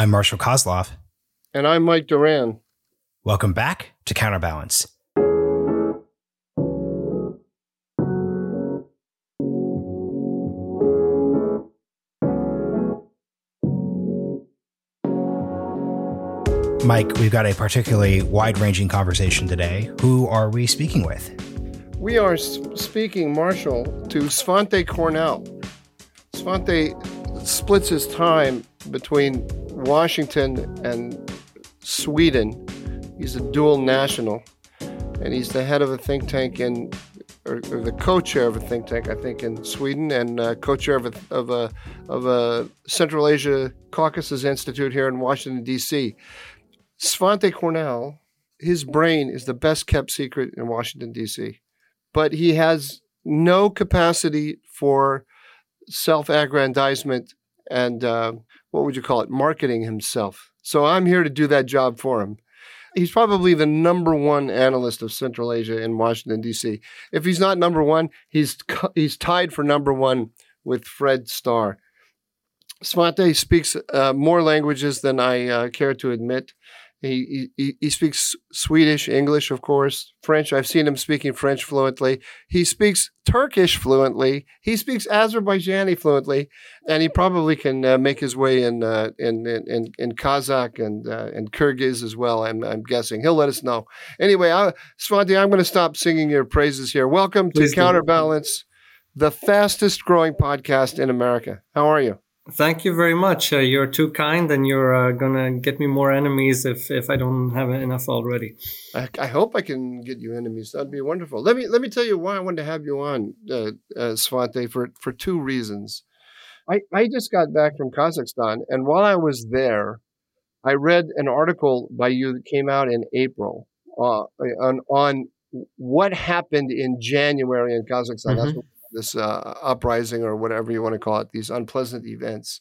I'm Marshall Kosloff. And I'm Mike Doran. Welcome back to Counterbalance. Mike, we've got a particularly wide ranging conversation today. Who are we speaking with? We are speaking, Marshall, to Svante Cornell. Svante splits his time between Washington and Sweden. He's a dual national, and he's the head of a think tank in, or, or the co-chair of a think tank, I think, in Sweden, and uh, co-chair of a, of a of a Central Asia Caucasus Institute here in Washington D.C. Svante Cornell, his brain is the best kept secret in Washington D.C., but he has no capacity for self-aggrandizement and uh, what would you call it, marketing himself. So I'm here to do that job for him. He's probably the number one analyst of Central Asia in Washington D.C. If he's not number one, he's he's tied for number one with Fred Starr. Svante speaks uh, more languages than I uh, care to admit. He, he, he speaks Swedish, English, of course, French. I've seen him speaking French fluently. He speaks Turkish fluently. He speaks Azerbaijani fluently, and he probably can uh, make his way in, uh, in, in in Kazakh and uh, and Kyrgyz as well. I'm, I'm guessing he'll let us know. Anyway, I, Svante, I'm going to stop singing your praises here. Welcome Please to Counterbalance, the fastest growing podcast in America. How are you? Thank you very much. Uh, you're too kind, and you're uh, gonna get me more enemies if if I don't have enough already. I, I, hope I can get you enemies. That'd be wonderful. Let me let me tell you why I wanted to have you on, uh, uh, Svante, for for two reasons. I I just got back from Kazakhstan, and while I was there, I read an article by you that came out in April uh, on on what happened in January in Kazakhstan. Mm-hmm. This uh, uprising or whatever you want to call it, these unpleasant events.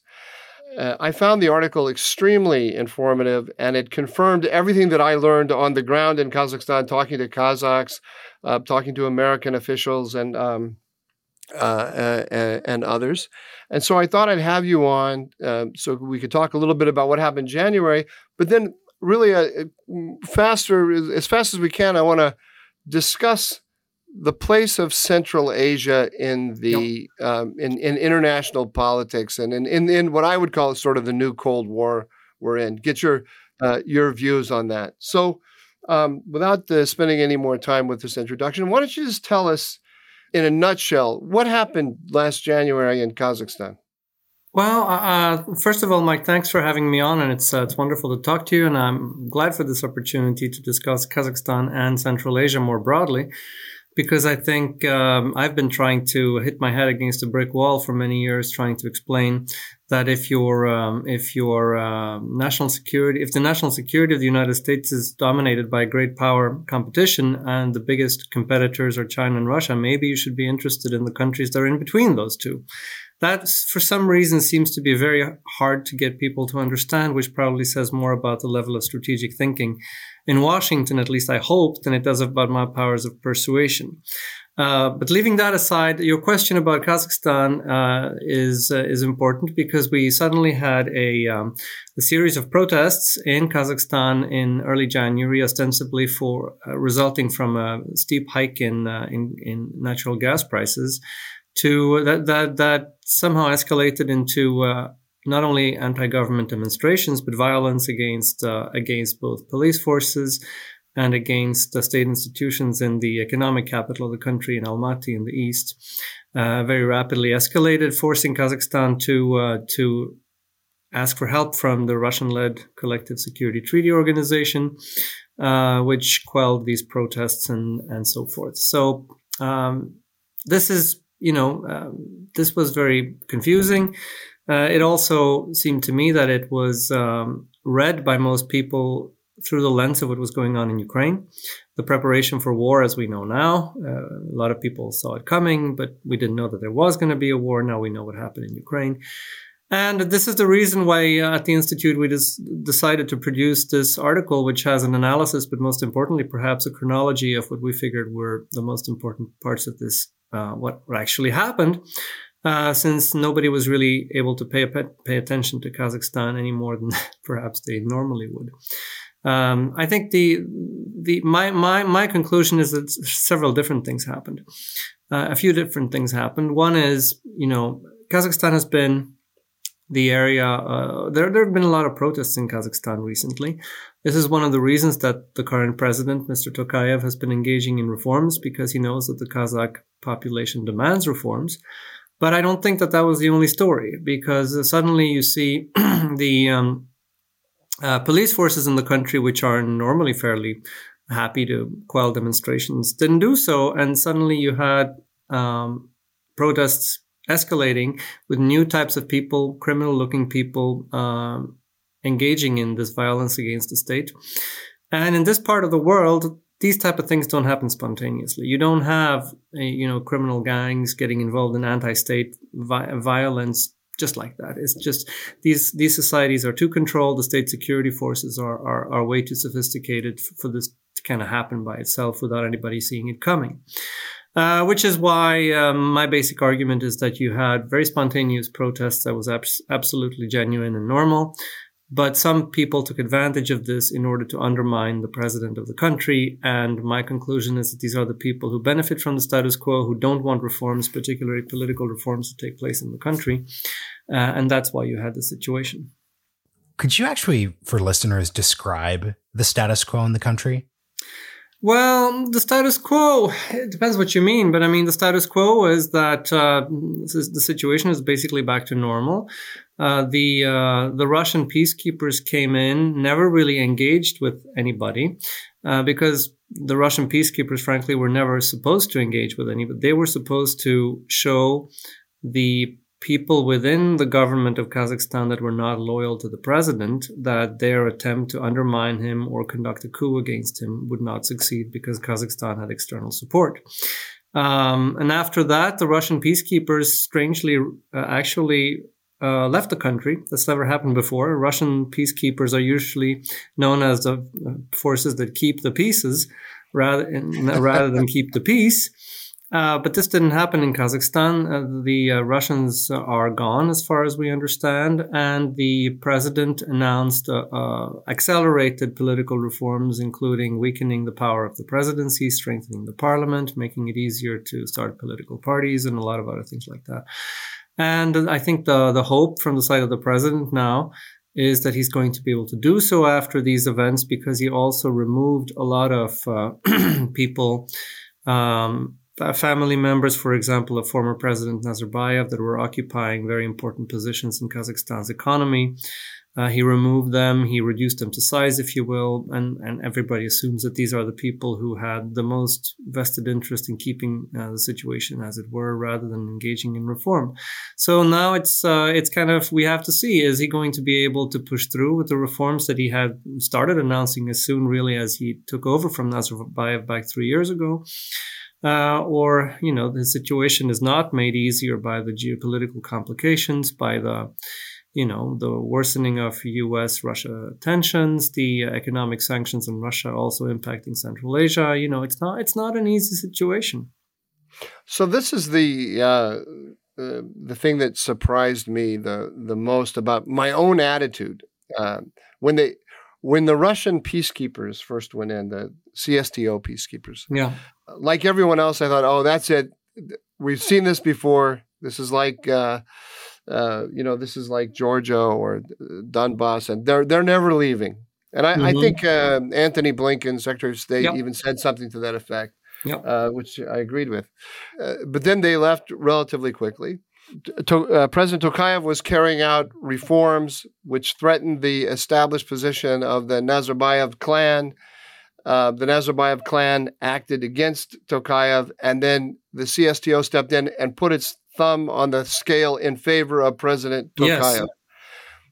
Uh, I found the article extremely informative and it confirmed everything that I learned on the ground in Kazakhstan, talking to Kazakhs, uh, talking to American officials and um, uh, uh and others. And so I thought I'd have you on um, so we could talk a little bit about what happened in January, but then really uh, faster, as fast as we can, I want to discuss the place of Central Asia in the yep. um, in, in international politics and in, in, in what I would call sort of the new Cold War we're in. Get your uh, your views on that. So, um, without uh, spending any more time with this introduction, why don't you just tell us, in a nutshell, what happened last January in Kazakhstan? Well, uh, uh, first of all, Mike, thanks for having me on, and it's uh, it's wonderful to talk to you, and I'm glad for this opportunity to discuss Kazakhstan and Central Asia more broadly because I think um, I've been trying to hit my head against a brick wall for many years, trying to explain that if your um, if your uh, national security, if the national security of the United States is dominated by great power competition, and the biggest competitors are China and Russia, maybe you should be interested in the countries that are in between those two. That, for some reason, seems to be very hard to get people to understand, which probably says more about the level of strategic thinking in Washington, at least I hope, than it does about my powers of persuasion. Uh, but leaving that aside, your question about Kazakhstan uh, is uh, is important because we suddenly had a, um, a series of protests in Kazakhstan in early January, ostensibly for uh, resulting from a steep hike in, uh, in in natural gas prices, to that that that somehow escalated into uh, not only anti-government demonstrations, but violence against uh, against both police forces and against the state institutions in the economic capital of the country, in Almaty, in the east, uh, very rapidly escalated, forcing Kazakhstan to uh, to ask for help from the Russian-led Collective Security Treaty Organization, uh, which quelled these protests and and so forth. So um, this is you know um, this was very confusing. Uh, it also seemed to me that it was um, read by most people through the lens of what was going on in Ukraine. The preparation for war, as we know now, uh, a lot of people saw it coming, but we didn't know that there was going to be a war. Now we know what happened in Ukraine. And this is the reason why uh, at the Institute we just decided to produce this article, which has an analysis, but most importantly, perhaps a chronology of what we figured were the most important parts of this, uh, what actually happened. uh, since nobody was really able to pay pay attention to Kazakhstan any more than perhaps they normally would. Um, I think the the my my my conclusion is that several different things happened. Uh, a few different things happened. One is, you know, Kazakhstan has been the area. Uh, there there have been a lot of protests in Kazakhstan recently. This is one of the reasons that the current president, Mr. Tokayev, has been engaging in reforms because he knows that the Kazakh population demands reforms. But I don't think that that was the only story because suddenly you see the um, uh, police forces in the country, which are normally fairly happy to quell demonstrations, didn't do so. And suddenly you had um, protests escalating with new types of people, criminal looking people, um, engaging in this violence against the state. And in this part of the world, these type of things don't happen spontaneously. You don't have, you know, criminal gangs getting involved in anti-state vi- violence just like that. It's just these these societies are too controlled. The state security forces are are, are way too sophisticated for this to kind of happen by itself without anybody seeing it coming. Uh, which is why um, my basic argument is that you had very spontaneous protests that was abs- absolutely genuine and normal. But some people took advantage of this in order to undermine the president of the country. And my conclusion is that these are the people who benefit from the status quo, who don't want reforms, particularly political reforms, to take place in the country. Uh, and that's why you had the situation. Could you actually, for listeners, describe the status quo in the country? Well, the status quo, it depends what you mean, but I mean, the status quo is that uh, the situation is basically back to normal. Uh, the uh, the Russian peacekeepers came in, never really engaged with anybody, uh, because the Russian peacekeepers, frankly, were never supposed to engage with anybody. They were supposed to show the people within the government of Kazakhstan that were not loyal to the president that their attempt to undermine him or conduct a coup against him would not succeed because Kazakhstan had external support. Um, and after that, the Russian peacekeepers strangely uh, actually uh, left the country. That's never happened before. Russian peacekeepers are usually known as the uh, forces that keep the pieces rather, rather than keep the peace. Uh, but this didn't happen in Kazakhstan. Uh, the uh, Russians are gone, as far as we understand, and the president announced uh, uh, accelerated political reforms, including weakening the power of the presidency, strengthening the parliament, making it easier to start political parties, and a lot of other things like that. And I think the the hope from the side of the president now is that he's going to be able to do so after these events, because he also removed a lot of uh, people. Um, family members, for example, of former President Nazarbayev that were occupying very important positions in Kazakhstan's economy. Uh, he removed them, he reduced them to size, if you will, and, and everybody assumes that these are the people who had the most vested interest in keeping uh, the situation as it were, rather than engaging in reform. So now it's uh, it's kind of we have to see is he going to be able to push through with the reforms that he had started announcing as soon really as he took over from Nazarbayev back three years ago uh, or you know the situation is not made easier by the geopolitical complications, by the you know the worsening of U.S.-Russia tensions, the economic sanctions on Russia also impacting Central Asia. You know, it's not it's not an easy situation. So this is the. Uh, uh, the thing that surprised me the the most about my own attitude uh, when they when the Russian peacekeepers first went in, the CSTO peacekeepers, yeah, like everyone else, I thought, oh, that's it. We've seen this before. This is like, uh, uh, you know, this is like Georgia or Donbass, and they're they're never leaving. And I, mm-hmm. I think uh, Antony Blinken, Secretary of State, yep. even said something to that effect, yep. Uh, which I agreed with. Uh, but then they left relatively quickly. To, uh, President Tokayev was carrying out reforms which threatened the established position of the Nazarbayev clan uh, the Nazarbayev clan acted against Tokayev, and then the CSTO stepped in and put its thumb on the scale in favor of President Tokayev. Yes.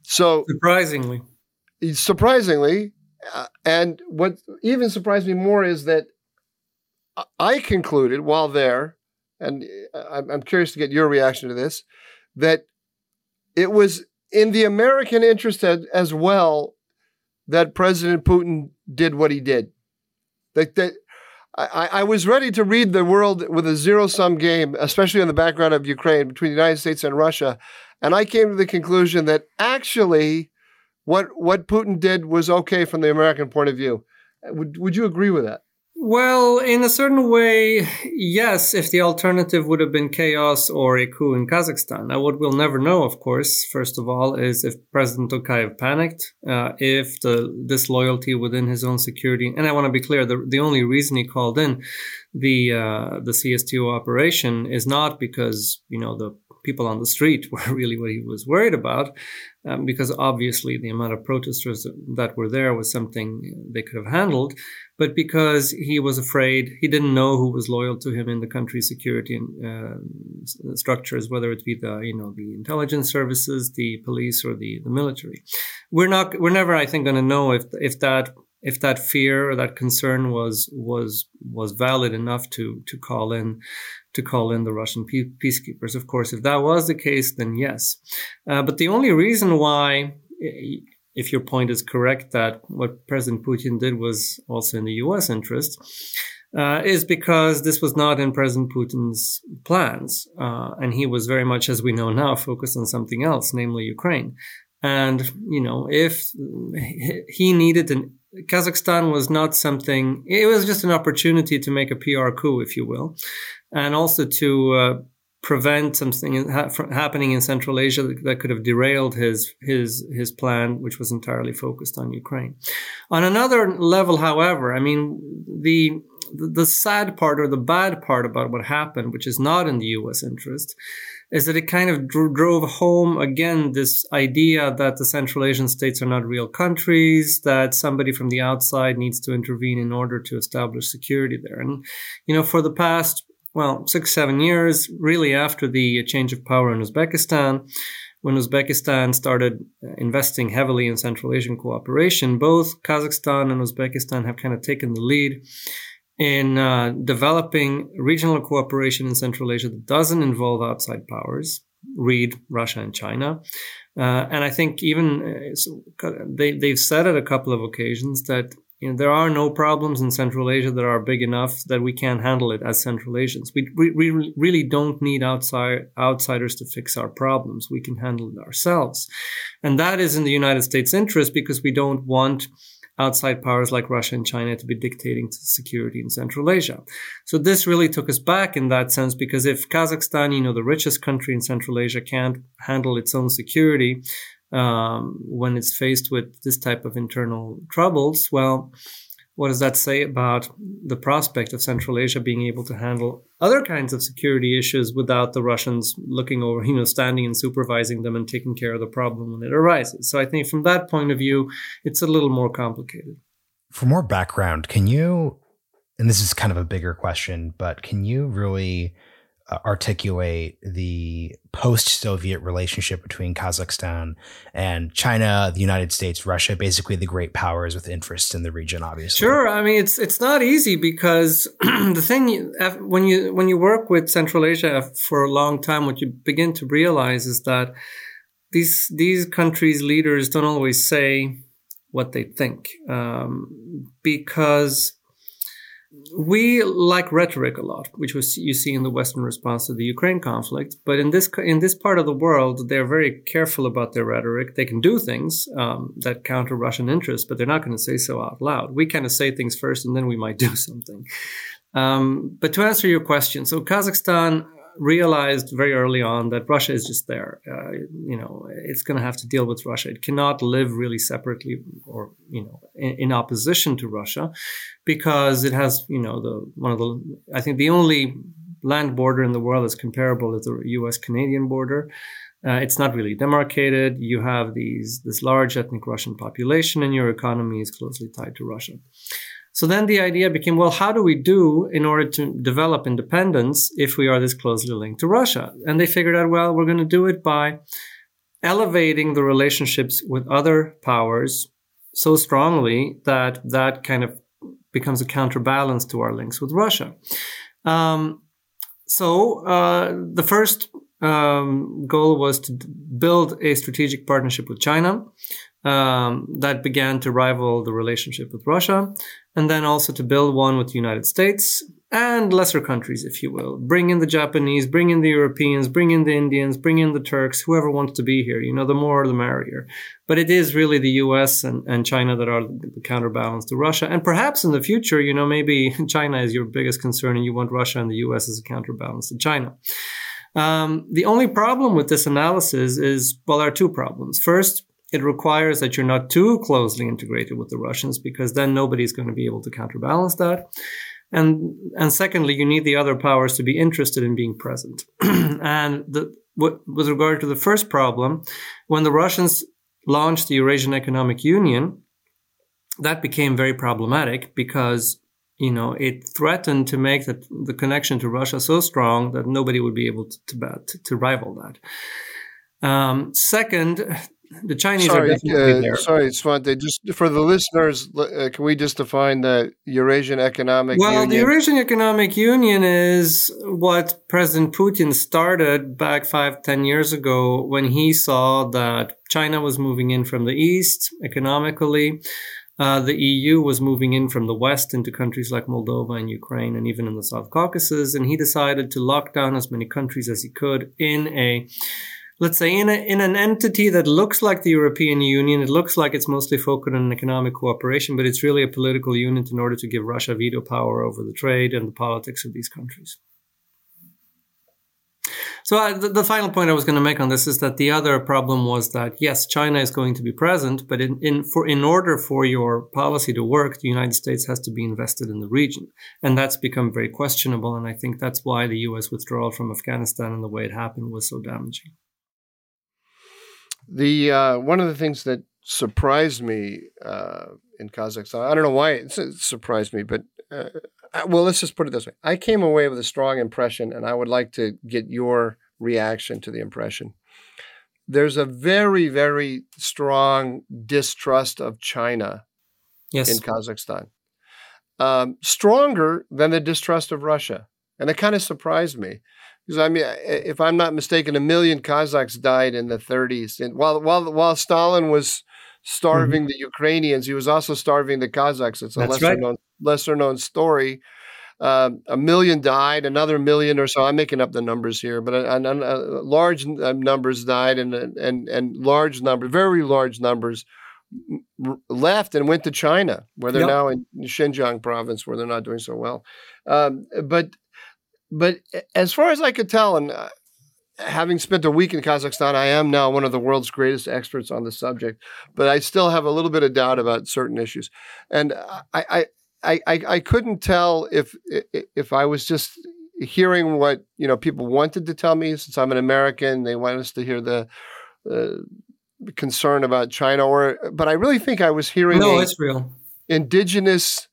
So surprisingly, surprisingly, uh, and what even surprised me more is that I concluded while there, and uh, I'm curious to get your reaction to this, that it was in the American interest as well that President Putin did what he did. I, I was ready to read the world with a zero sum game, especially in the background of Ukraine between the United States and Russia. And I came to the conclusion that actually what, what Putin did was okay from the American point of view. Would, would you agree with that? Well, in a certain way, yes, if the alternative would have been chaos or a coup in Kazakhstan. Now, what we'll never know, of course, first of all, is if President Tokayev panicked, uh, if the disloyalty within his own security, and I want to be clear, the, the only reason he called in the, uh, the CSTO operation is not because, you know, the people on the street were really what he was worried about, um, because obviously the amount of protesters that were there was something they could have handled but because he was afraid, he didn't know who was loyal to him in the country's security uh, structures, whether it be the you know the intelligence services, the police, or the the military. We're not we're never, I think, going to know if if that if that fear or that concern was was was valid enough to to call in to call in the Russian peacekeepers. Of course, if that was the case, then yes. Uh, but the only reason why if your point is correct that what President Putin did was also in the US interest, uh, is because this was not in President Putin's plans. Uh, and he was very much, as we know now, focused on something else, namely Ukraine. And, you know, if he needed an Kazakhstan was not something, it was just an opportunity to make a PR coup, if you will, and also to uh, prevent something ha- happening in Central Asia that, that, could have derailed his his his plan, which was entirely focused on Ukraine. On another level, however, I mean the the sad part or the bad part about what happened, which is not in the U.S. interest, is that it kind of dro- drove home again this idea that the Central Asian states are not real countries, that somebody from the outside needs to intervene in order to establish security there. And, you know, for the past well, six, seven years, really after the change of power in Uzbekistan, when Uzbekistan started investing heavily in Central Asian cooperation, both Kazakhstan and Uzbekistan have kind of taken the lead in uh, developing regional cooperation in Central Asia that doesn't involve outside powers, read Russia and China. Uh, and I think even uh, they, they've said at a couple of occasions that you know, there are no problems in Central Asia that are big enough that we can't handle it as Central Asians. We, we, we really don't need outside outsiders to fix our problems. We can handle it ourselves. And that is in the United States' interest because we don't want outside powers like Russia and China to be dictating to security in Central Asia. So this really took us back in that sense because if Kazakhstan, you know, the richest country in Central Asia can't handle its own security, um, when it's faced with this type of internal troubles, well, what does that say about the prospect of Central Asia being able to handle other kinds of security issues without the Russians looking over, you know, standing and supervising them and taking care of the problem when it arises? So I think from that point of view, it's a little more complicated. For more background, can you, and this is kind of a bigger question, but can you really articulate the post-Soviet relationship between Kazakhstan and China, the United States, Russia, basically the great powers with interests in the region. Obviously, sure. I mean, it's it's not easy because the thing when you when you work with Central Asia for a long time, what you begin to realize is that these these countries' leaders don't always say what they think um, because we like rhetoric a lot, which was you see in the Western response to the Ukraine conflict. But in this in this part of the world, they're very careful about their rhetoric. They can do things um, that counter Russian interests, but they're not going to say so out loud. We kind of say things first, and then we might do something. Um, but to answer your question, so Kazakhstan realized very early on that Russia is just there. Uh, you know, it's going to have to deal with Russia. It cannot live really separately or you know in, in, opposition to Russia because it has you know the one of the I think the only land border in the world that's comparable is the U.S. Canadian border. Uh, it's not really demarcated. You have these this large ethnic Russian population, and your economy is closely tied to Russia. So then the idea became, well, how do we do in order to develop independence if we are this closely linked to Russia? And they figured out, well, we're going to do it by elevating the relationships with other powers so strongly that that kind of becomes a counterbalance to our links with Russia. Um, so uh, the first um, goal was to build a strategic partnership with China um, that began to rival the relationship with Russia. And then also to build one with the United States and lesser countries, if you will. Bring in the Japanese, bring in the Europeans, bring in the Indians, bring in the Turks, whoever wants to be here. You know, the more the merrier. But it is really the US and, and China that are the counterbalance to Russia. And perhaps in the future, you know, maybe China is your biggest concern and you want Russia and the US as a counterbalance to China. Um, the only problem with this analysis is, well, there are two problems. First, it requires that you're not too closely integrated with the Russians because then nobody's going to be able to counterbalance that. And and secondly, you need the other powers to be interested in being present. and the, with, with regard to the first problem, when the Russians launched the Eurasian Economic Union, that became very problematic because you know it threatened to make the, the connection to Russia so strong that nobody would be able to to, to rival that. Um, second, the Chinese sorry, are definitely uh, there. Sorry, Svante. Just for the listeners, uh, can we just define the Eurasian Economic union well, Union? the Eurasian Economic Union is what President Putin started back five, ten years ago when he saw that China was moving in from the east economically. Uh, the EU was moving in from the west into countries like Moldova and Ukraine and even in the South Caucasus. And he decided to lock down as many countries as he could in a let's say in, a, in an entity that looks like the European Union, it looks like it's mostly focused on economic cooperation, but it's really a political unit in order to give Russia veto power over the trade and the politics of these countries. So uh, the, the, final point I was going to make on this is that the other problem was that yes, China is going to be present, but in, in for in order for your policy to work, the United States has to be invested in the region, and that's become very questionable. And I think that's why the U.S. withdrawal from Afghanistan and the way it happened was so damaging. The uh, one of the things that surprised me uh, in Kazakhstan, I don't know why it surprised me, but uh, well, let's just put it this way: I came away with a strong impression, and I would like to get your reaction to the impression. There's a very, very strong distrust of China yes. in Kazakhstan, um, stronger than the distrust of Russia, and it kind of surprised me. Because I mean, if I'm not mistaken, a million Kazakhs died in the 30s, and while while while Stalin was starving mm-hmm. the Ukrainians, he was also starving the Kazakhs. It's a That's lesser right. known lesser known story. Uh, a million died, another million or so. I'm making up the numbers here, but a, a, a large uh, numbers died, and and and large numbers, very large numbers, left and went to China, where they're yep. now in Xinjiang province, where they're not doing so well. Um, but but as far as I could tell, and uh, having spent a week in Kazakhstan, I am now one of the world's greatest experts on the subject. But I still have a little bit of doubt about certain issues, and I I I, I couldn't tell if if I was just hearing what you know people wanted to tell me since I'm an American. They want us to hear the. Uh, concern about China, or but I really think I was hearing no, it's real indigenous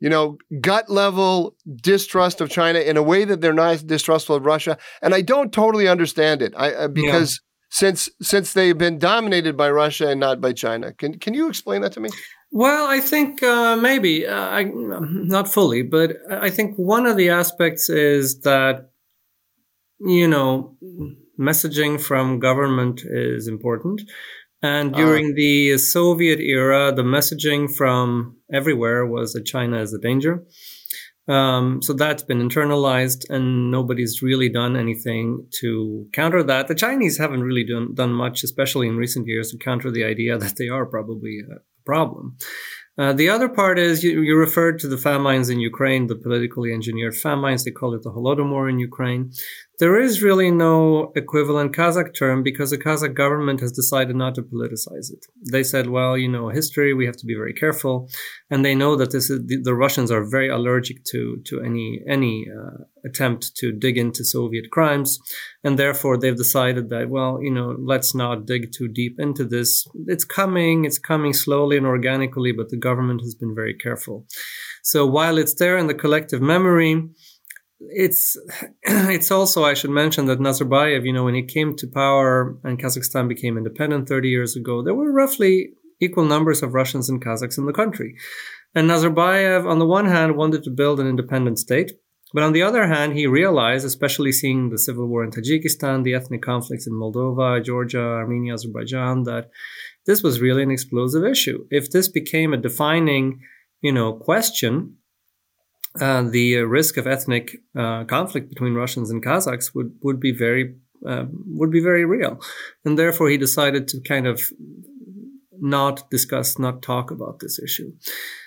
you know, gut level distrust of China in a way that they're not distrustful of Russia, and I don't totally understand it. I uh, because yeah. since since they've been dominated by Russia and not by China. Can can you explain that to me? Well, I think uh, maybe uh, I, not fully, but I think one of the aspects is that you know messaging from government is important. And uh-huh. during uh, the Soviet era, the messaging from everywhere was that China is a danger. Um, so that's been internalized, and nobody's really done anything to counter that. The Chinese haven't really done, done much, especially in recent years, to counter the idea that they are probably a problem. Uh, the other part is you, you, referred to the famines in Ukraine, the politically engineered famines. They call it the Holodomor in Ukraine. There is really no equivalent Kazakh term because the Kazakh government has decided not to politicize it. They said, well, you know, history, we have to be very careful. And they know that this is, the, the Russians are very allergic to, to any, any uh, attempt to dig into Soviet crimes. And therefore they've decided that, well, you know, let's not dig too deep into this. It's coming, it's coming slowly and organically, but the government has been very careful. So while it's there in the collective memory, it's it's also I should mention that Nazarbayev, you know, when he came to power and Kazakhstan became independent 30 years ago, there were roughly equal numbers of Russians and Kazakhs in the country. And Nazarbayev, on the one hand, wanted to build an independent state, but on the other hand, he realized, especially seeing the civil war in Tajikistan, the ethnic conflicts in Moldova, Georgia, Armenia, Azerbaijan, that this was really an explosive issue. If this became a defining you know, question uh, the risk of ethnic uh, conflict between Russians and Kazakhs would would be very uh, would be very real, and therefore he decided to kind of not discuss, not talk about this issue.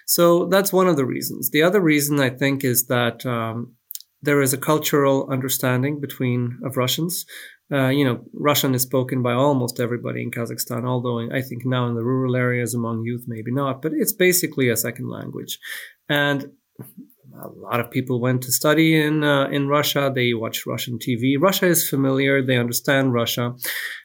So that's one of the reasons. The other reason I think is that um, there is a cultural understanding between of Russians. Uh, you know, Russian is spoken by almost everybody in Kazakhstan, although I think now in the rural areas among youth, maybe not, but it's basically a second language. And a lot of people went to study in uh, in Russia. They watch Russian TV. Russia is familiar. They understand Russia,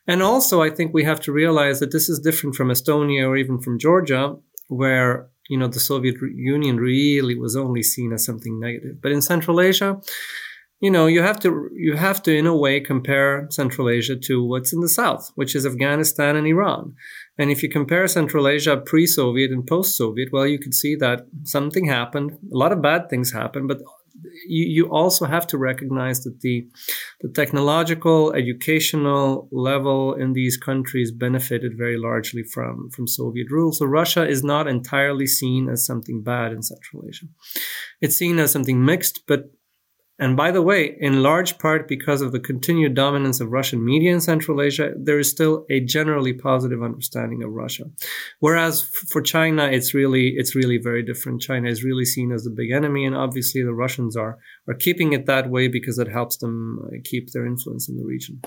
and also I think we have to realize that this is different from Estonia or even from Georgia, where you know the Soviet Union really was only seen as something negative. But in Central Asia, you know you have to you have to in a way compare Central Asia to what's in the south, which is Afghanistan and Iran. And if you compare Central Asia pre Soviet and post Soviet, well, you could see that something happened. A lot of bad things happened, but you, you also have to recognize that the, the technological, educational level in these countries benefited very largely from, from Soviet rule. So Russia is not entirely seen as something bad in Central Asia. It's seen as something mixed, but and by the way, in large part because of the continued dominance of Russian media in Central Asia, there is still a generally positive understanding of Russia. Whereas for China, it's really it's really very different. China is really seen as the big enemy, and obviously the Russians are are keeping it that way because it helps them uh, keep their influence in the region.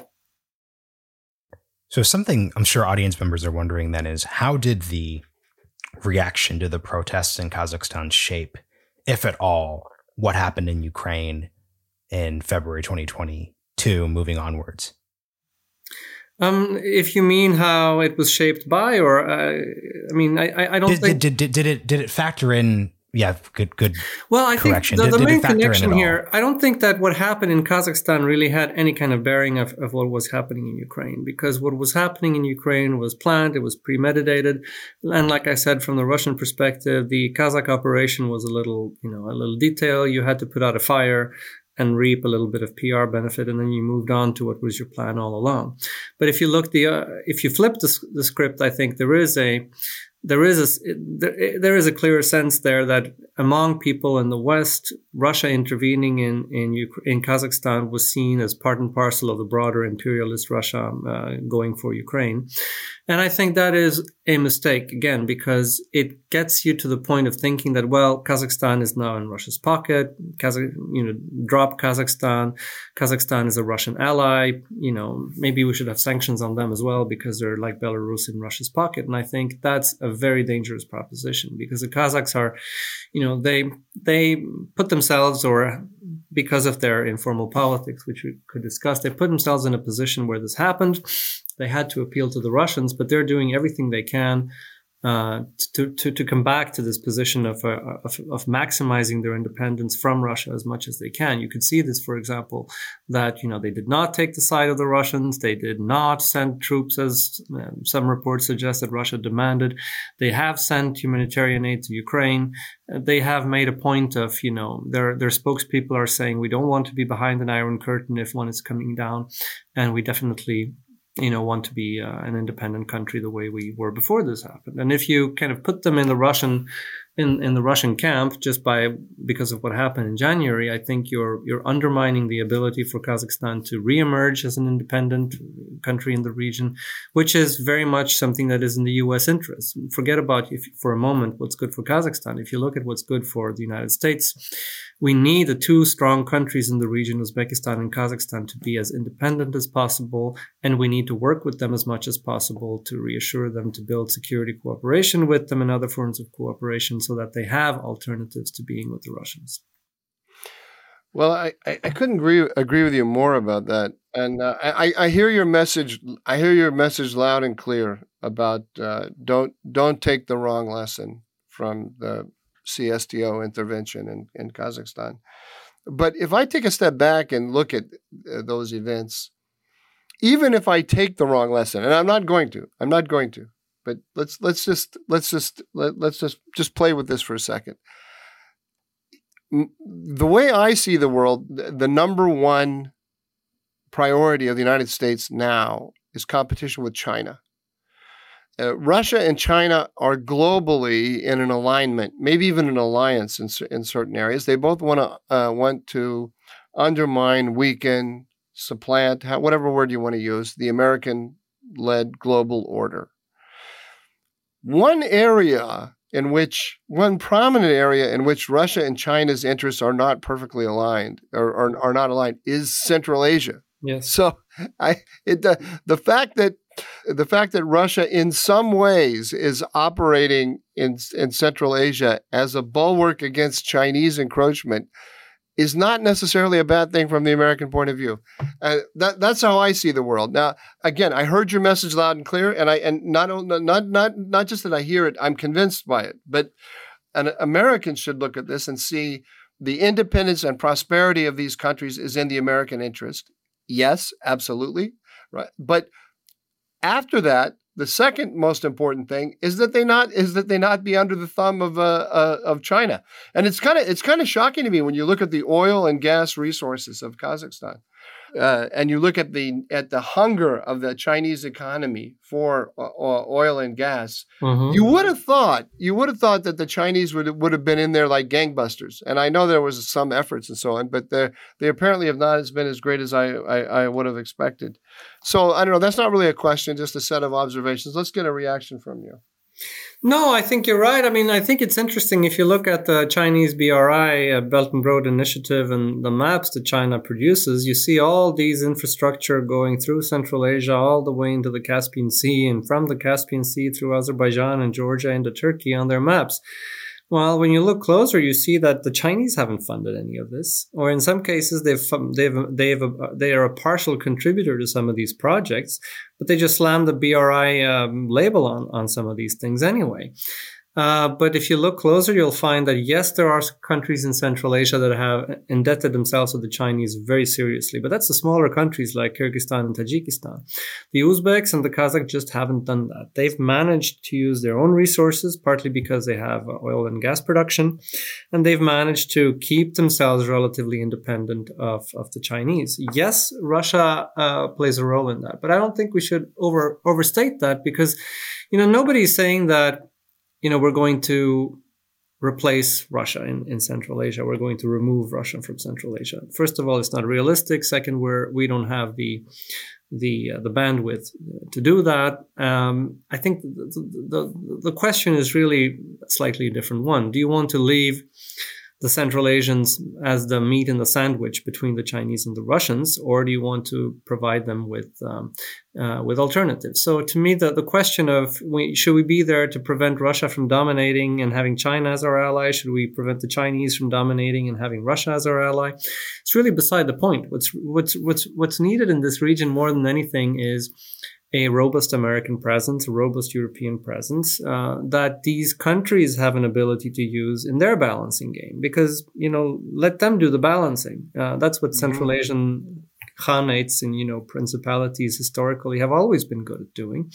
So something I'm sure audience members are wondering then is how did the reaction to the protests in Kazakhstan shape, if at all, what happened in Ukraine in February 2022 moving onwards? Um, if you mean how it was shaped by, or uh, I mean, I, I don't did, think did, did, did it did it factor in? Yeah, good good. Well, I correction. think the, the main connection here. I don't think that what happened in Kazakhstan really had any kind of bearing of, of what was happening in Ukraine, because what was happening in Ukraine was planned, it was premeditated, and like I said, from the Russian perspective, the Kazakh operation was a little, you know, a little detail. You had to put out a fire and reap a little bit of PR benefit, and then you moved on to what was your plan all along. But if you look the uh, if you flip the, the script, I think there is a there is a there, there is a clear sense there that among people in the West, Russia intervening in in in Kazakhstan was seen as part and parcel of the broader imperialist Russia uh, going for Ukraine, and I think that is a mistake again because it gets you to the point of thinking that well, Kazakhstan is now in Russia's pocket. You know, drop Kazakhstan. Kazakhstan is a Russian ally. You know, maybe we should have sanctions on them as well because they're like Belarus in Russia's pocket. And I think that's a very dangerous proposition because the Kazakhs are, you know, they they put themselves or because of their informal politics, which we could discuss, they put themselves in a position where this happened. They had to appeal to the Russians, but they're doing everything they can uh, to, to, to come back to this position of, uh, of, of, maximizing their independence from Russia as much as they can. You could see this, for example, that, you know, they did not take the side of the Russians. They did not send troops as um, some reports suggest that Russia demanded. They have sent humanitarian aid to Ukraine. Uh, they have made a point of, you know, their, their spokespeople are saying we don't want to be behind an iron curtain if one is coming down. And we definitely you know, want to be uh, an independent country the way we were before this happened. And if you kind of put them in the Russian in, in the Russian camp just by because of what happened in January, I think you're you're undermining the ability for Kazakhstan to reemerge as an independent country in the region, which is very much something that is in the U.S. interest. Forget about if for a moment what's good for Kazakhstan. If you look at what's good for the United States, we need the two strong countries in the region, Uzbekistan and Kazakhstan, to be as independent as possible, and we need to work with them as much as possible to reassure them to build security cooperation with them and other forms of cooperation so that they have alternatives to being with the Russians. Well, I, I, couldn't agree agree with you more about that, and uh, I, I hear your message. I hear your message loud and clear about uh, don't don't take the wrong lesson from the CSTO intervention in, in Kazakhstan. But if I take a step back and look at uh, those events, even if I take the wrong lesson, and I'm not going to, I'm not going to, but let's let's just let's just let, let's just just play with this for a second. The way I see the world, the number one priority of the United States now is competition with China. uh, Russia and China are globally in an alignment, maybe even an alliance in, in certain areas. They both want to uh, want to undermine, weaken, supplant, whatever word you want to use, the American-led global order. One area in which one prominent area in which Russia and China's interests are not perfectly aligned or, or are not aligned is Central Asia. Yes. So I it the, the fact that the fact that Russia in some ways is operating in in Central Asia as a bulwark against Chinese encroachment is not necessarily a bad thing from the American point of view. Uh, that, that's how I see the world. Now, again, I heard your message loud and clear, and I and not not not not just that I hear it, I'm convinced by it. But an American should look at this and see the independence and prosperity of these countries is in the American interest. Yes, absolutely, right. But after that, the second most important thing is that they not is that they not be under the thumb of uh, uh, of China, and it's kind of it's kind of shocking to me when you look at the oil and gas resources of Kazakhstan uh, and you look at the at the hunger of the Chinese economy for uh, oil and gas, mm-hmm. you would have thought you would have thought that the Chinese would would have been in there like gangbusters. And I know there was some efforts and so on, but they they apparently have not been as great as I, I, I would have expected. So I don't know. That's not really a question, just a set of observations. Let's get a reaction from you. No, I think you're right. I mean, I think it's interesting if you look at the Chinese BRI, uh, Belt and Road Initiative, and the maps that China produces, you see all these infrastructure going through Central Asia all the way into the Caspian Sea and from the Caspian Sea through Azerbaijan and Georgia into Turkey on their maps. Well, when you look closer, you see that the Chinese haven't funded any of this, or in some cases, they've they've they've they are a partial contributor to some of these projects, but they just slammed the BRI um, label on on some of these things anyway. Uh, but if you look closer, you'll find that yes, there are countries in Central Asia that have indebted themselves to the Chinese very seriously. But that's the smaller countries like Kyrgyzstan and Tajikistan. The Uzbeks and the Kazakhs just haven't done that. They've managed to use their own resources, partly because they have oil and gas production, and they've managed to keep themselves relatively independent of, of the Chinese. Yes, Russia uh, plays a role in that, but I don't think we should over overstate that because, you know, nobody's saying that you know, we're going to replace Russia in, in Central Asia. We're going to remove Russia from Central Asia. First of all, it's not realistic. Second, we're we don't have the the uh, the bandwidth to do that. Um, I think the, the the question is really a slightly different one. Do you want to leave the Central Asians as the meat in the sandwich between the Chinese and the Russians, or do you want to provide them with um, uh, with alternatives? So, to me, the, the question of we, should we be there to prevent Russia from dominating and having China as our ally? Should we prevent the Chinese from dominating and having Russia as our ally? It's really beside the point. What's what's what's what's needed in this region more than anything is a robust American presence, a robust European presence uh, that these countries have an ability to use in their balancing game. Because you know, let them do the balancing. Uh, that's what Central. Asian khanates and you know principalities historically have always been good at doing.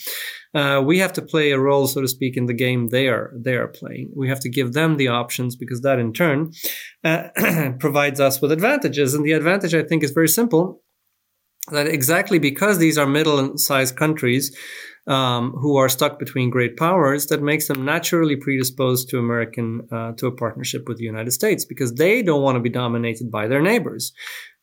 Uh, we have to play a role, so to speak, in the game they are they are playing. We have to give them the options because that in turn uh, provides us with advantages. And the advantage, I think, is very simple that exactly because these are middle-sized countries um, who are stuck between great powers, that makes them naturally predisposed to American uh, to a partnership with the United States because they don't want to be dominated by their neighbors.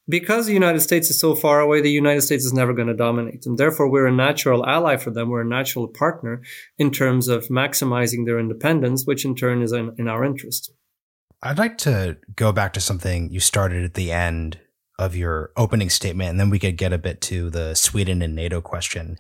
Because the United States is so far away, the United States is never going to dominate them. Therefore, we're a natural ally for them. We're a natural partner in terms of maximizing their independence, which in turn is in, in our interest. I'd like to go back to something you started at the end of your opening statement, and then we could get a bit to the Sweden and NATO question.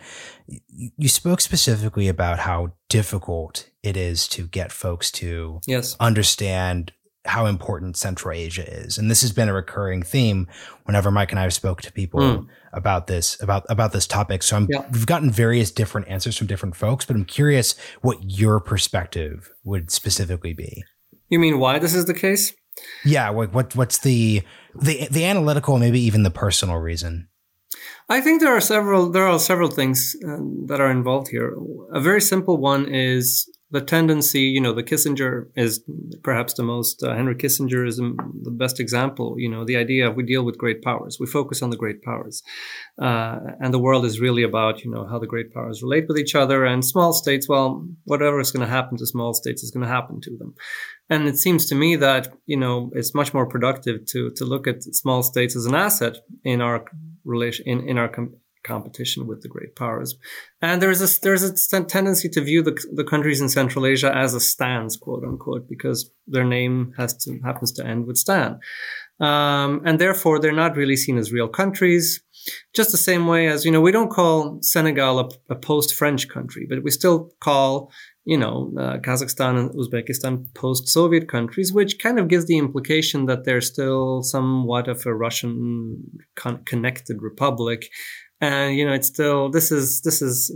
You spoke specifically about how difficult it is to get folks to yes. understand how important Central Asia is. And this has been a recurring theme whenever Mike and I have spoke to people mm. about this, about, about this topic. So I'm, yeah. we've gotten various different answers from different folks, but I'm curious what your perspective would specifically be. You mean why this is the case? Yeah, what, what what's the the the analytical, maybe even the personal reason? I think there are several there are several things uh, that are involved here. A very simple one is the tendency, you know, the Kissinger is perhaps the most, uh, Henry Kissinger is the best example, you know, the idea of we deal with great powers, we focus on the great powers. Uh, and the world is really about, you know, how the great powers relate with each other and small states, well, whatever is going to happen to small states is going to happen to them. And it seems to me that, you know, it's much more productive to, to look at small states as an asset in our relation, in, in our, competition with the great powers. And there's a, there's a tendency to view the, the countries in Central Asia as a stans, quote unquote, because their name has to, happens to end with stan. Um, and therefore they're not really seen as real countries. Just the same way as, you know, we don't call Senegal a, a post-French country, but we still call, you know, uh, Kazakhstan and Uzbekistan post-Soviet countries, which kind of gives the implication that they're still somewhat of a Russian con- connected republic and you know it's still this is this is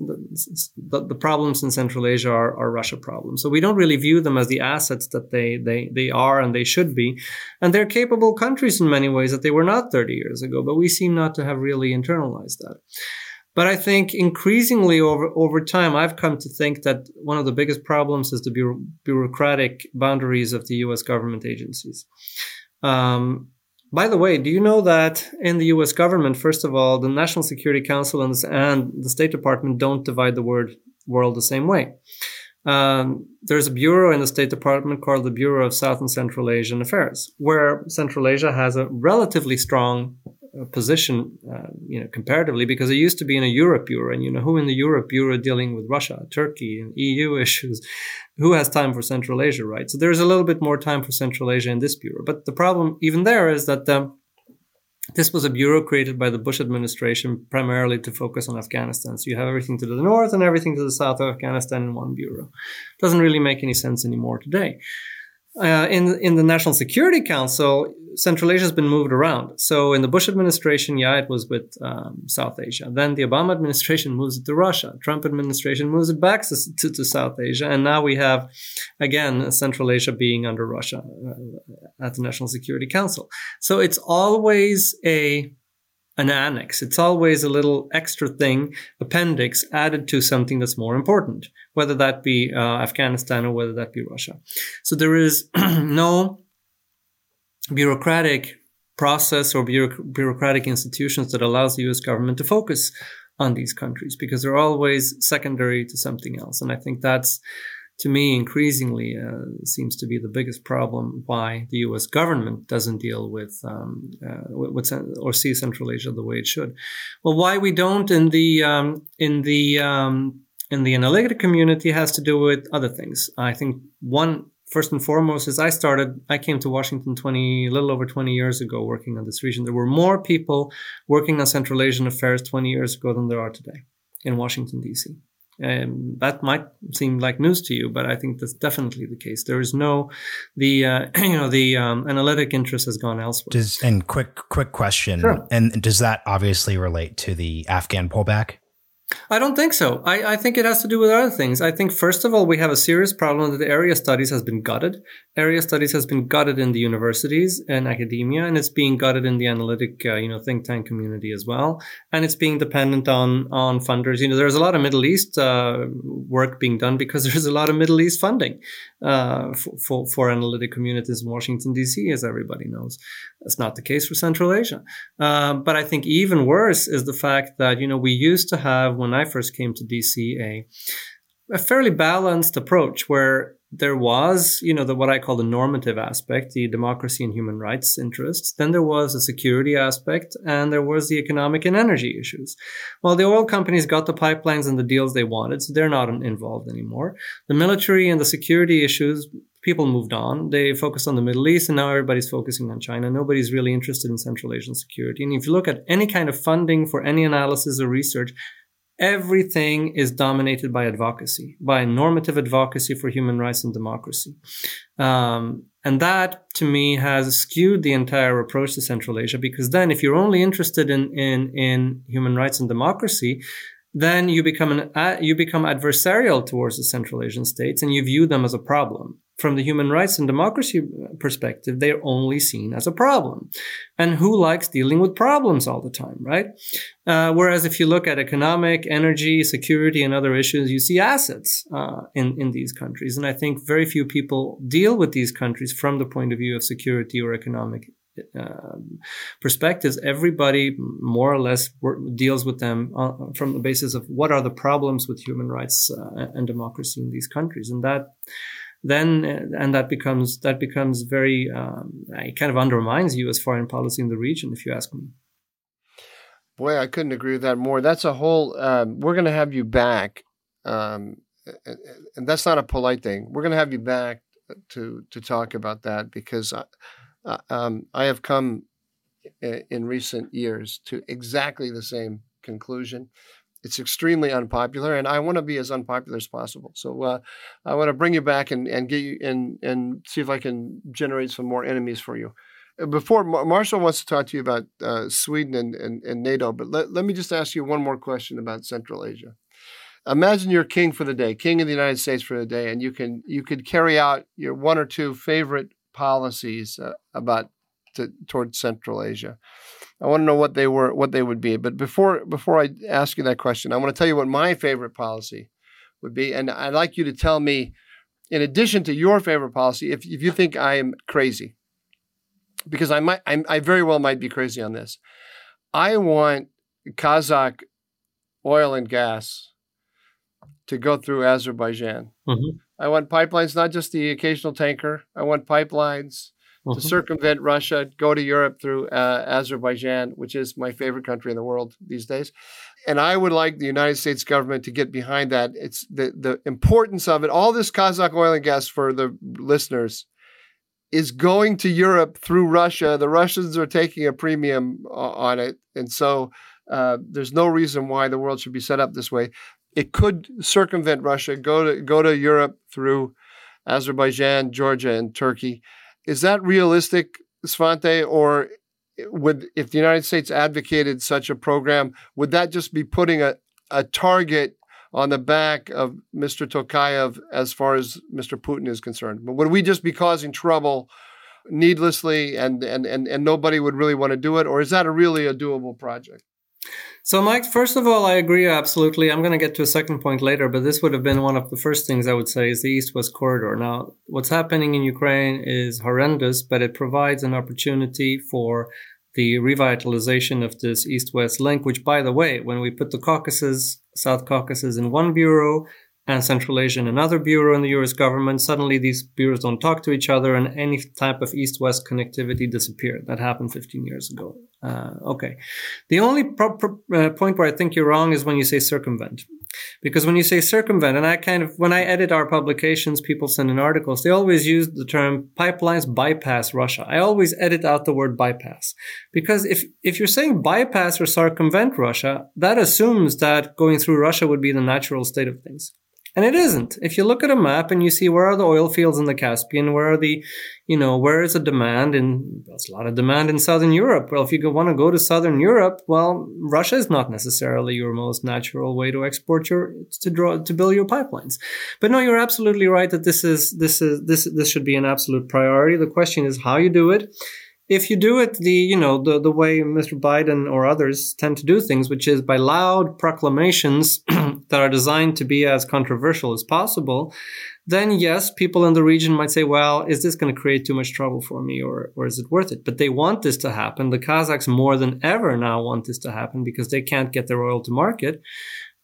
the, the problems in central asia are, are, russia problems. So we don't really view them as the assets that they they they are and they should be. And they're capable countries in many ways that they were not 30 years ago but we seem not to have really internalized that. But i think increasingly over over time i've come to think that one of the biggest problems is the bureaucratic boundaries of the us government agencies. Um, by the way, do you know that in the US government, first of all, the National Security Council and the State Department don't divide the word world the same way? Um, there's a bureau in the State Department called the Bureau of South and Central Asian Affairs, where Central Asia has a relatively strong position, uh, you know, comparatively, because it used to be in a Europe bureau, and you know who in the Europe bureau dealing with Russia, Turkey, and EU issues, who has time for Central Asia, right? So there's a little bit more time for Central Asia in this bureau, but the problem even there is that. Um, this was a bureau created by the Bush administration primarily to focus on Afghanistan. So you have everything to the north and everything to the south of Afghanistan in one bureau. Doesn't really make any sense anymore today. Uh, in in the National Security Council, Central Asia has been moved around. So in the Bush administration, yeah, it was with um, South Asia. Then the Obama administration moves it to Russia. Trump administration moves it back to, to, to South Asia, and now we have again Central Asia being under Russia uh, at the National Security Council. So it's always a an annex. It's always a little extra thing, appendix added to something that's more important, whether that be uh, Afghanistan or whether that be Russia. So there is no bureaucratic process or bureaucratic institutions that allows the US government to focus on these countries because they're always secondary to something else. And I think that's to me, increasingly uh, seems to be the biggest problem why the U.S. government doesn't deal with um, uh, with, or see Central Asia the way it should. Well, why we don't in the um, in the um, in the analytic community has to do with other things. I think one first and foremost is I started. I came to Washington twenty a little over twenty years ago, working on this region. There were more people working on Central Asian affairs twenty years ago than there are today in Washington D.C. Um, that might seem like news to you, but I think that's definitely the case. There is no the uh, you know the um, analytic interest has gone elsewhere. Does and quick quick question, sure. and does that obviously relate to the Afghan pullback? I don't think so. I, I, think it has to do with other things. I think, first of all, we have a serious problem that area studies has been gutted. Area studies has been gutted in the universities and academia, and it's being gutted in the analytic, uh, you know, think tank community as well. And it's being dependent on on funders. You know, there's a lot of Middle East uh, work being done because there's a lot of Middle East funding uh, for, for, for analytic communities in Washington D.C., as everybody knows. That's not the case for Central Asia. Uh, but I think even worse is the fact that you know we used to have when I first came to DC a fairly balanced approach where there was, you know, the what I call the normative aspect, the democracy and human rights interests. Then there was a security aspect, and there was the economic and energy issues. Well, the oil companies got the pipelines and the deals they wanted, so they're not involved anymore. The military and the security issues, people moved on. They focused on the Middle East, and now everybody's focusing on China. Nobody's really interested in Central Asian security. And if you look at any kind of funding for any analysis or research, everything is dominated by advocacy, by normative advocacy for human rights and democracy. Um, and that, to me, has skewed the entire approach to Central Asia because then if you're only interested in, in, in human rights and democracy, then you become an uh, you become adversarial towards the Central Asian states, and you view them as a problem. From the human rights and democracy perspective, they're only seen as a problem. And who likes dealing with problems all the time, right? Uh, whereas if you look at economic, energy, security, and other issues, you see assets uh, in in these countries. And I think very few people deal with these countries from the point of view of security or economic uh, perspectives, everybody more or less deals with them uh, from the basis of what are the problems with human rights uh, and democracy in these countries, and that then uh, and that becomes that becomes very um, it kind of undermines U.S. foreign policy in the region, if you ask me. Boy, I couldn't agree with that more. That's a whole. Um, we're going to have you back, um, and that's not a polite thing. We're going to have you back to to talk about that because. I, uh, um, I have come in recent years to exactly the same conclusion. It's extremely unpopular, and I want to be as unpopular as possible. So uh, I want to bring you back and, and get you and and see if I can generate some more enemies for you. Uh, before Marshall wants to talk to you about uh, Sweden and, and, and, NATO, but let, let me just ask you one more question about Central Asia. Imagine you're king for the day, king of the United States for the day, and you can you could carry out your one or two favorite policies uh, about to, towards Central Asia. I want to know what they were, what they would be. But before before I ask you that question, I want to tell you what my favorite policy would be, and I'd like you to tell me, in addition to your favorite policy, if if you think I am crazy, because I might, I, I very well might be crazy on this. I want Kazakh oil and gas to go through Azerbaijan. Mm-hmm. I want pipelines, not just the occasional tanker. I want pipelines. To circumvent Russia, go to Europe through uh, Azerbaijan, which is my favorite country in the world these days. And I would like the United States government to get behind that. It's the, the importance of it. All this Kazakh oil and gas for the listeners is going to Europe through Russia. The Russians are taking a premium on it. And so uh, there's no reason why the world should be set up this way it could circumvent Russia, go to go to Europe through Azerbaijan, Georgia, and Turkey. Is that realistic, Svante, or would if the United States advocated such a program, would that just be putting a, a target on the back of Mr. Tokayev as far as Mr. Putin is concerned? But would we just be causing trouble needlessly and, and, and, and nobody would really want to do it? Or is that a really a doable project? So, Mike, first of all, I agree absolutely. I'm going to get to a second point later, but this would have been one of the first things I would say is the East West corridor. Now, what's happening in Ukraine is horrendous, but it provides an opportunity for the revitalization of this East West link, which, by the way, when we put the Caucasus, South Caucasus in one bureau, and Central Asia in another bureau in the US government. Suddenly, these bureaus don't talk to each other, and any type of east west connectivity disappeared. That happened 15 years ago. Uh, okay. The only pro- pro- uh, point where I think you're wrong is when you say circumvent. Because when you say circumvent, and I kind of, when I edit our publications, people send in articles, they always use the term pipelines bypass Russia. I always edit out the word bypass. Because if, if you're saying bypass or circumvent Russia, that assumes that going through Russia would be the natural state of things. And it isn't. If you look at a map and you see where are the oil fields in the Caspian, where are the, you know, where is the demand and there's a lot of demand in Southern Europe. Well, if you want to go to Southern Europe, well, Russia is not necessarily your most natural way to export your, to draw, to build your pipelines. But no, you're absolutely right that this is, this is, this, this should be an absolute priority. The question is how you do it if you do it the you know the the way Mr. Biden or others tend to do things, which is by loud proclamations that are designed to be as controversial as possible, then yes, people in the region might say, well, is this going to create too much trouble for me or, or is it worth it? But they want this to happen. The Kazakhs more than ever now want this to happen because they can't get their oil to market.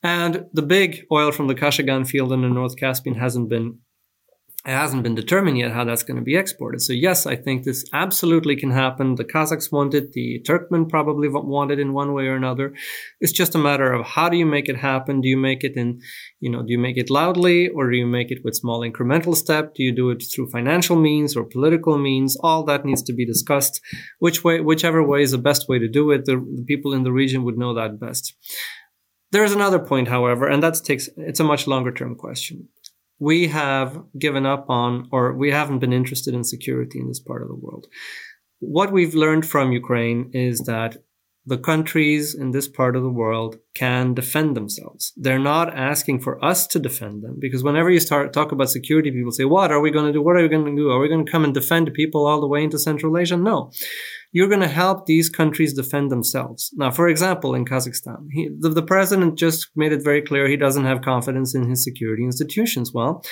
And the big oil from the Kashagan field in the North Caspian hasn't been it hasn't been determined yet how that's going to be exported. So yes, I think this absolutely can happen. The Kazakhs want it. The Turkmen probably want it in one way or another. It's just a matter of how do you make it happen? Do you make it in, you know, do you make it loudly or do you make it with small incremental step? Do you do it through financial means or political means? All that needs to be discussed. Which way, whichever way is the best way to do it, the, the people in the region would know that best. There is another point, however, and that takes, it's a much longer term question we have given up on or we haven't been interested in security in this part of the world. What we've learned from Ukraine is that the countries in this part of the world can defend themselves. They're not asking for us to defend them because whenever you start talk about security, people say, "What are we going to do? What are we going to do? Are we going to come and defend people all the way into Central Asia?" No. You're going to help these countries defend themselves. Now, for example, in Kazakhstan, he, the, the president just made it very clear he doesn't have confidence in his security institutions. Well,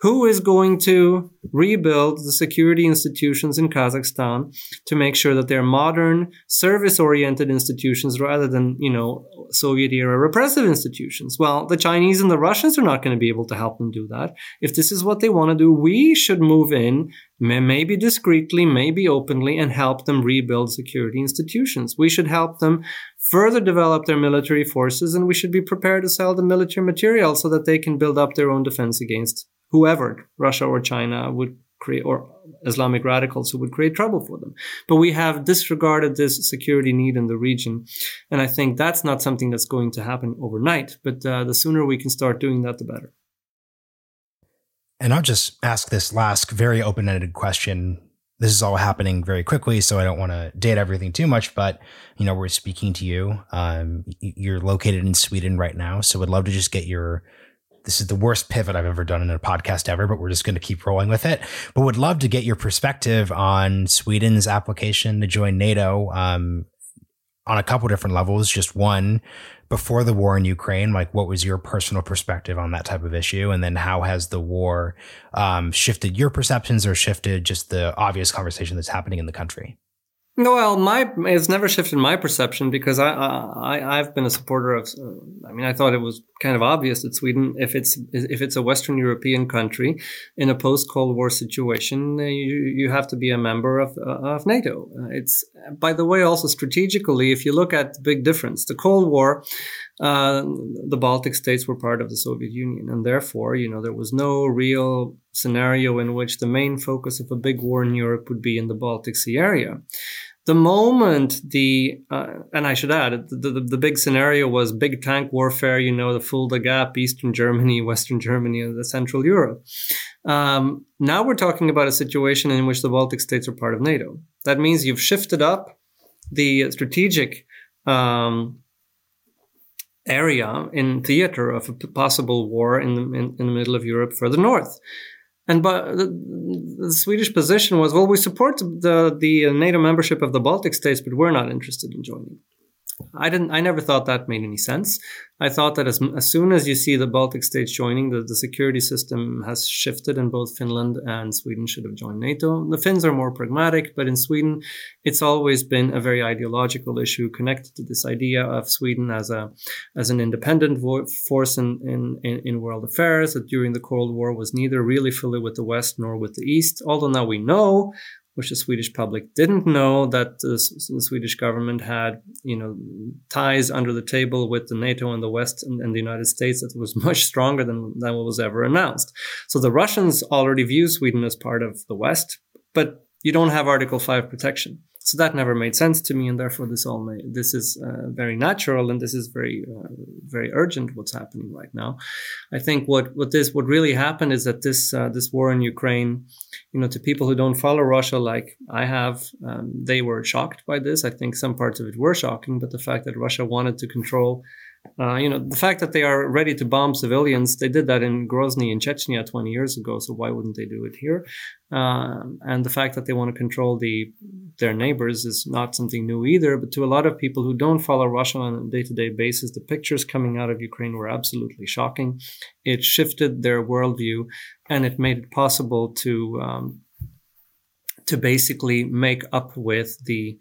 who is going to rebuild the security institutions in Kazakhstan to make sure that they're modern, service-oriented institutions rather than, you know, Soviet-era repressive institutions? Well, the Chinese and the Russians are not going to be able to help them do that. If this is what they want to do, we should move in, maybe discreetly, maybe openly, and help them rebuild security institutions. We should help them further develop their military forces, and we should be prepared to sell the military material so that they can build up their own defense against whoever, Russia or China, would create, or Islamic radicals who would create trouble for them. But we have disregarded this security need in the region. And I think that's not something that's going to happen overnight. But uh, the sooner we can start doing that, the better. And I'll just ask this last very open ended question. This is all happening very quickly, so I don't want to date everything too much. But you know, we're speaking to you. Um, you're located in Sweden right now, so would love to just get your this is the worst pivot I've ever done in a podcast ever, but we're just going to keep rolling with it. But would love to get your perspective on Sweden's application to join NATO um, on a couple different levels. Just one, before the war in Ukraine, like what was your personal perspective on that type of issue? And then how has the war um, shifted your perceptions or shifted just the obvious conversation that's happening in the country? Well, my it's never shifted my perception because I, I I've been a supporter of. I mean, I thought it was kind of obvious that Sweden, if it's if it's a Western European country in a post Cold War situation, uh, you you have to be a member of uh, of NATO. Uh, it's by the way also strategically, if you look at the big difference, the Cold War. Uh, the Baltic states were part of the Soviet Union, and therefore, you know, there was no real scenario in which the main focus of a big war in Europe would be in the Baltic Sea area the moment the uh, and I should add the, the, the big scenario was big tank warfare. You know, the Fulda Gap, Eastern Germany, Western Germany, and the Central Europe. Um, now we're talking about a situation in which the Baltic states are part of NATO. That means you've shifted up the strategic um, area in theater of a possible war in the, in, in the middle of Europe further north. And but the, the, Swedish position was, well, we support the the NATO membership of the Baltic states, but we're not interested in joining. I didn't. I never thought that made any sense. I thought that as, as soon as you see the Baltic states joining, the, the security system has shifted, and both Finland and Sweden should have joined NATO. The Finns are more pragmatic, but in Sweden, it's always been a very ideological issue connected to this idea of Sweden as a as an independent vo- force in, in in world affairs that during the Cold War was neither really fully with the West nor with the East. Although now we know which the Swedish public didn't know that the, the, Swedish government had, you know, ties under the table with the NATO and the West and, and, the United States that was much stronger than, than what was ever announced. So the Russians already view Sweden as part of the West, but you don't have Article 5 protection. So that never made sense to me, and therefore this all made, this is uh, very natural, and this is very uh, very urgent. What's happening right now? I think what what this what really happened is that this uh, this war in Ukraine, you know, to people who don't follow Russia like I have, um, they were shocked by this. I think some parts of it were shocking, but the fact that Russia wanted to control uh, you know, the fact that they are ready to bomb civilians, they did that in Grozny in Chechnya 20 years ago. So why wouldn't they do it here? Uh, and the fact that they want to control the their neighbors is not something new either. But to a lot of people who don't follow Russia on a day-to-day basis, the pictures coming out of Ukraine were absolutely shocking. It shifted their worldview, and it made it possible to um, to basically make up with the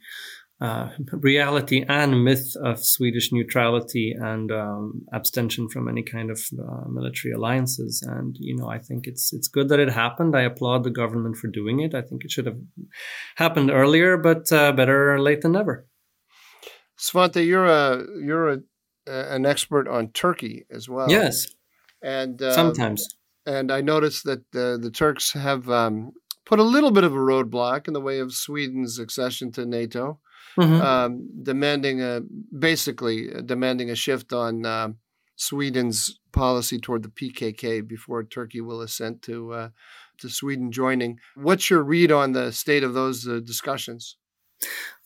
uh, reality and myth of Swedish neutrality and um, abstention from any kind of uh, military alliances. And you know, I think it's it's good that it happened. I applaud the government for doing it. I think it should have happened earlier, but uh, better late than never. Svante, you're a you're a, an expert on Turkey as well. Yes, and um, sometimes. And I noticed that the, the Turks have um, put a little bit of a roadblock in the way of Sweden's accession to NATO mm-hmm. um, demanding a basically uh, demanding a shift on uh, Sweden's policy toward the PKK before Turkey will assent to uh, to Sweden joining. What's your read on the state of those uh, discussions?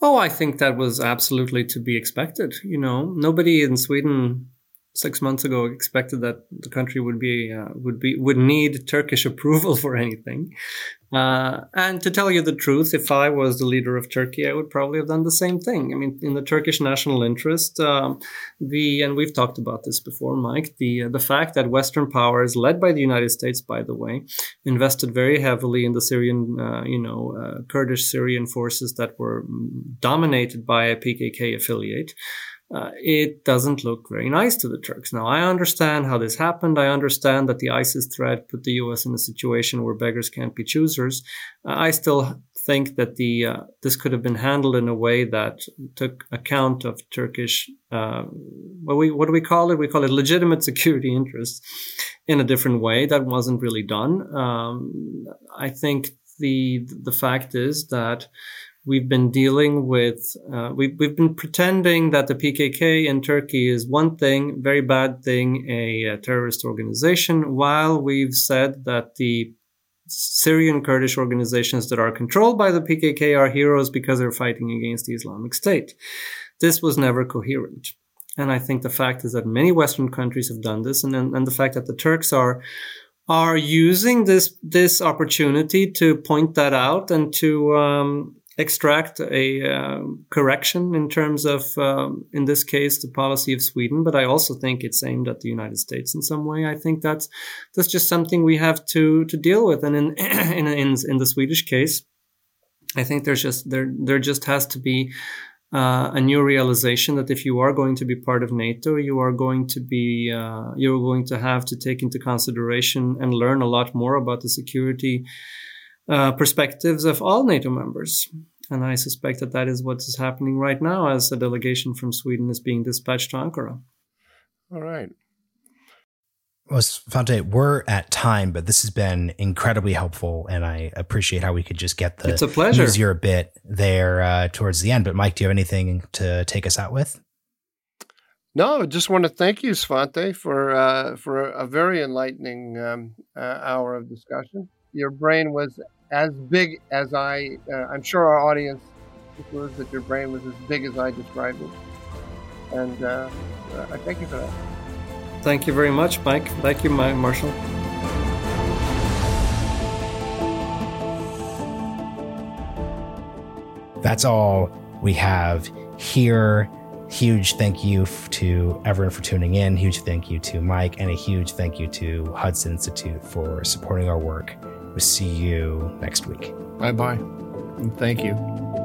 Oh, I think that was absolutely to be expected. You know, nobody in Sweden six months ago expected that the country would be uh, would be would need Turkish approval for anything. Uh, and to tell you the truth, if I was the leader of Turkey, I would probably have done the same thing. I mean, in the Turkish national interest, um, the and we've talked about this before, Mike. The uh, the fact that Western powers, led by the United States, by the way, invested very heavily in the Syrian, uh, you know, uh, Kurdish Syrian forces that were dominated by a PKK affiliate uh, it doesn't look very nice to the Turks. Now, I understand how this happened. I understand that the ISIS threat put the U.S. in a situation where beggars can't be choosers. Uh, I still think that the uh, this could have been handled in a way that took account of Turkish uh, what we what do we call it? We call it legitimate security interests in a different way. That wasn't really done. Um, I think the the fact is that we've been dealing with, uh, we've, we've been pretending that the PKK in Turkey is one thing, very bad thing, a, a terrorist organization, while we've said that the Syrian Kurdish organizations that are controlled by the PKK are heroes because they're fighting against the Islamic State. This was never coherent. And I think the fact is that many Western countries have done this, and, and the fact that the Turks are are using this this opportunity to point that out and to um, extract a uh, correction in terms of, um, in this case, the policy of Sweden. But I also think it's aimed at the United States in some way. I think that's that's just something we have to to deal with. And in in in, in the Swedish case, I think there's just there there just has to be. Uh, a new realization that if you are going to be part of NATO, you are going to be uh, you're going to have to take into consideration and learn a lot more about the security uh, perspectives of all NATO members. And I suspect that that is what is happening right now as a delegation from Sweden is being dispatched to Ankara. All right. Well, Svante, we're at time, but this has been incredibly helpful, and I appreciate how we could just get the it's a pleasure. easier bit there uh, towards the end. But Mike, do you have anything to take us out with? No, I just want to thank you, Svante, for uh, for a very enlightening um, uh, hour of discussion. Your brain was as big as I, uh, I'm sure our audience was that your brain was as big as I described it. And uh, I thank you for that. Thank you very much, Mike. Thank you, Marshall. That's all we have here. Huge thank you to everyone for tuning in. Huge thank you to Mike, and a huge thank you to Hudson Institute for supporting our work. We'll see you next week. Bye bye. Thank you.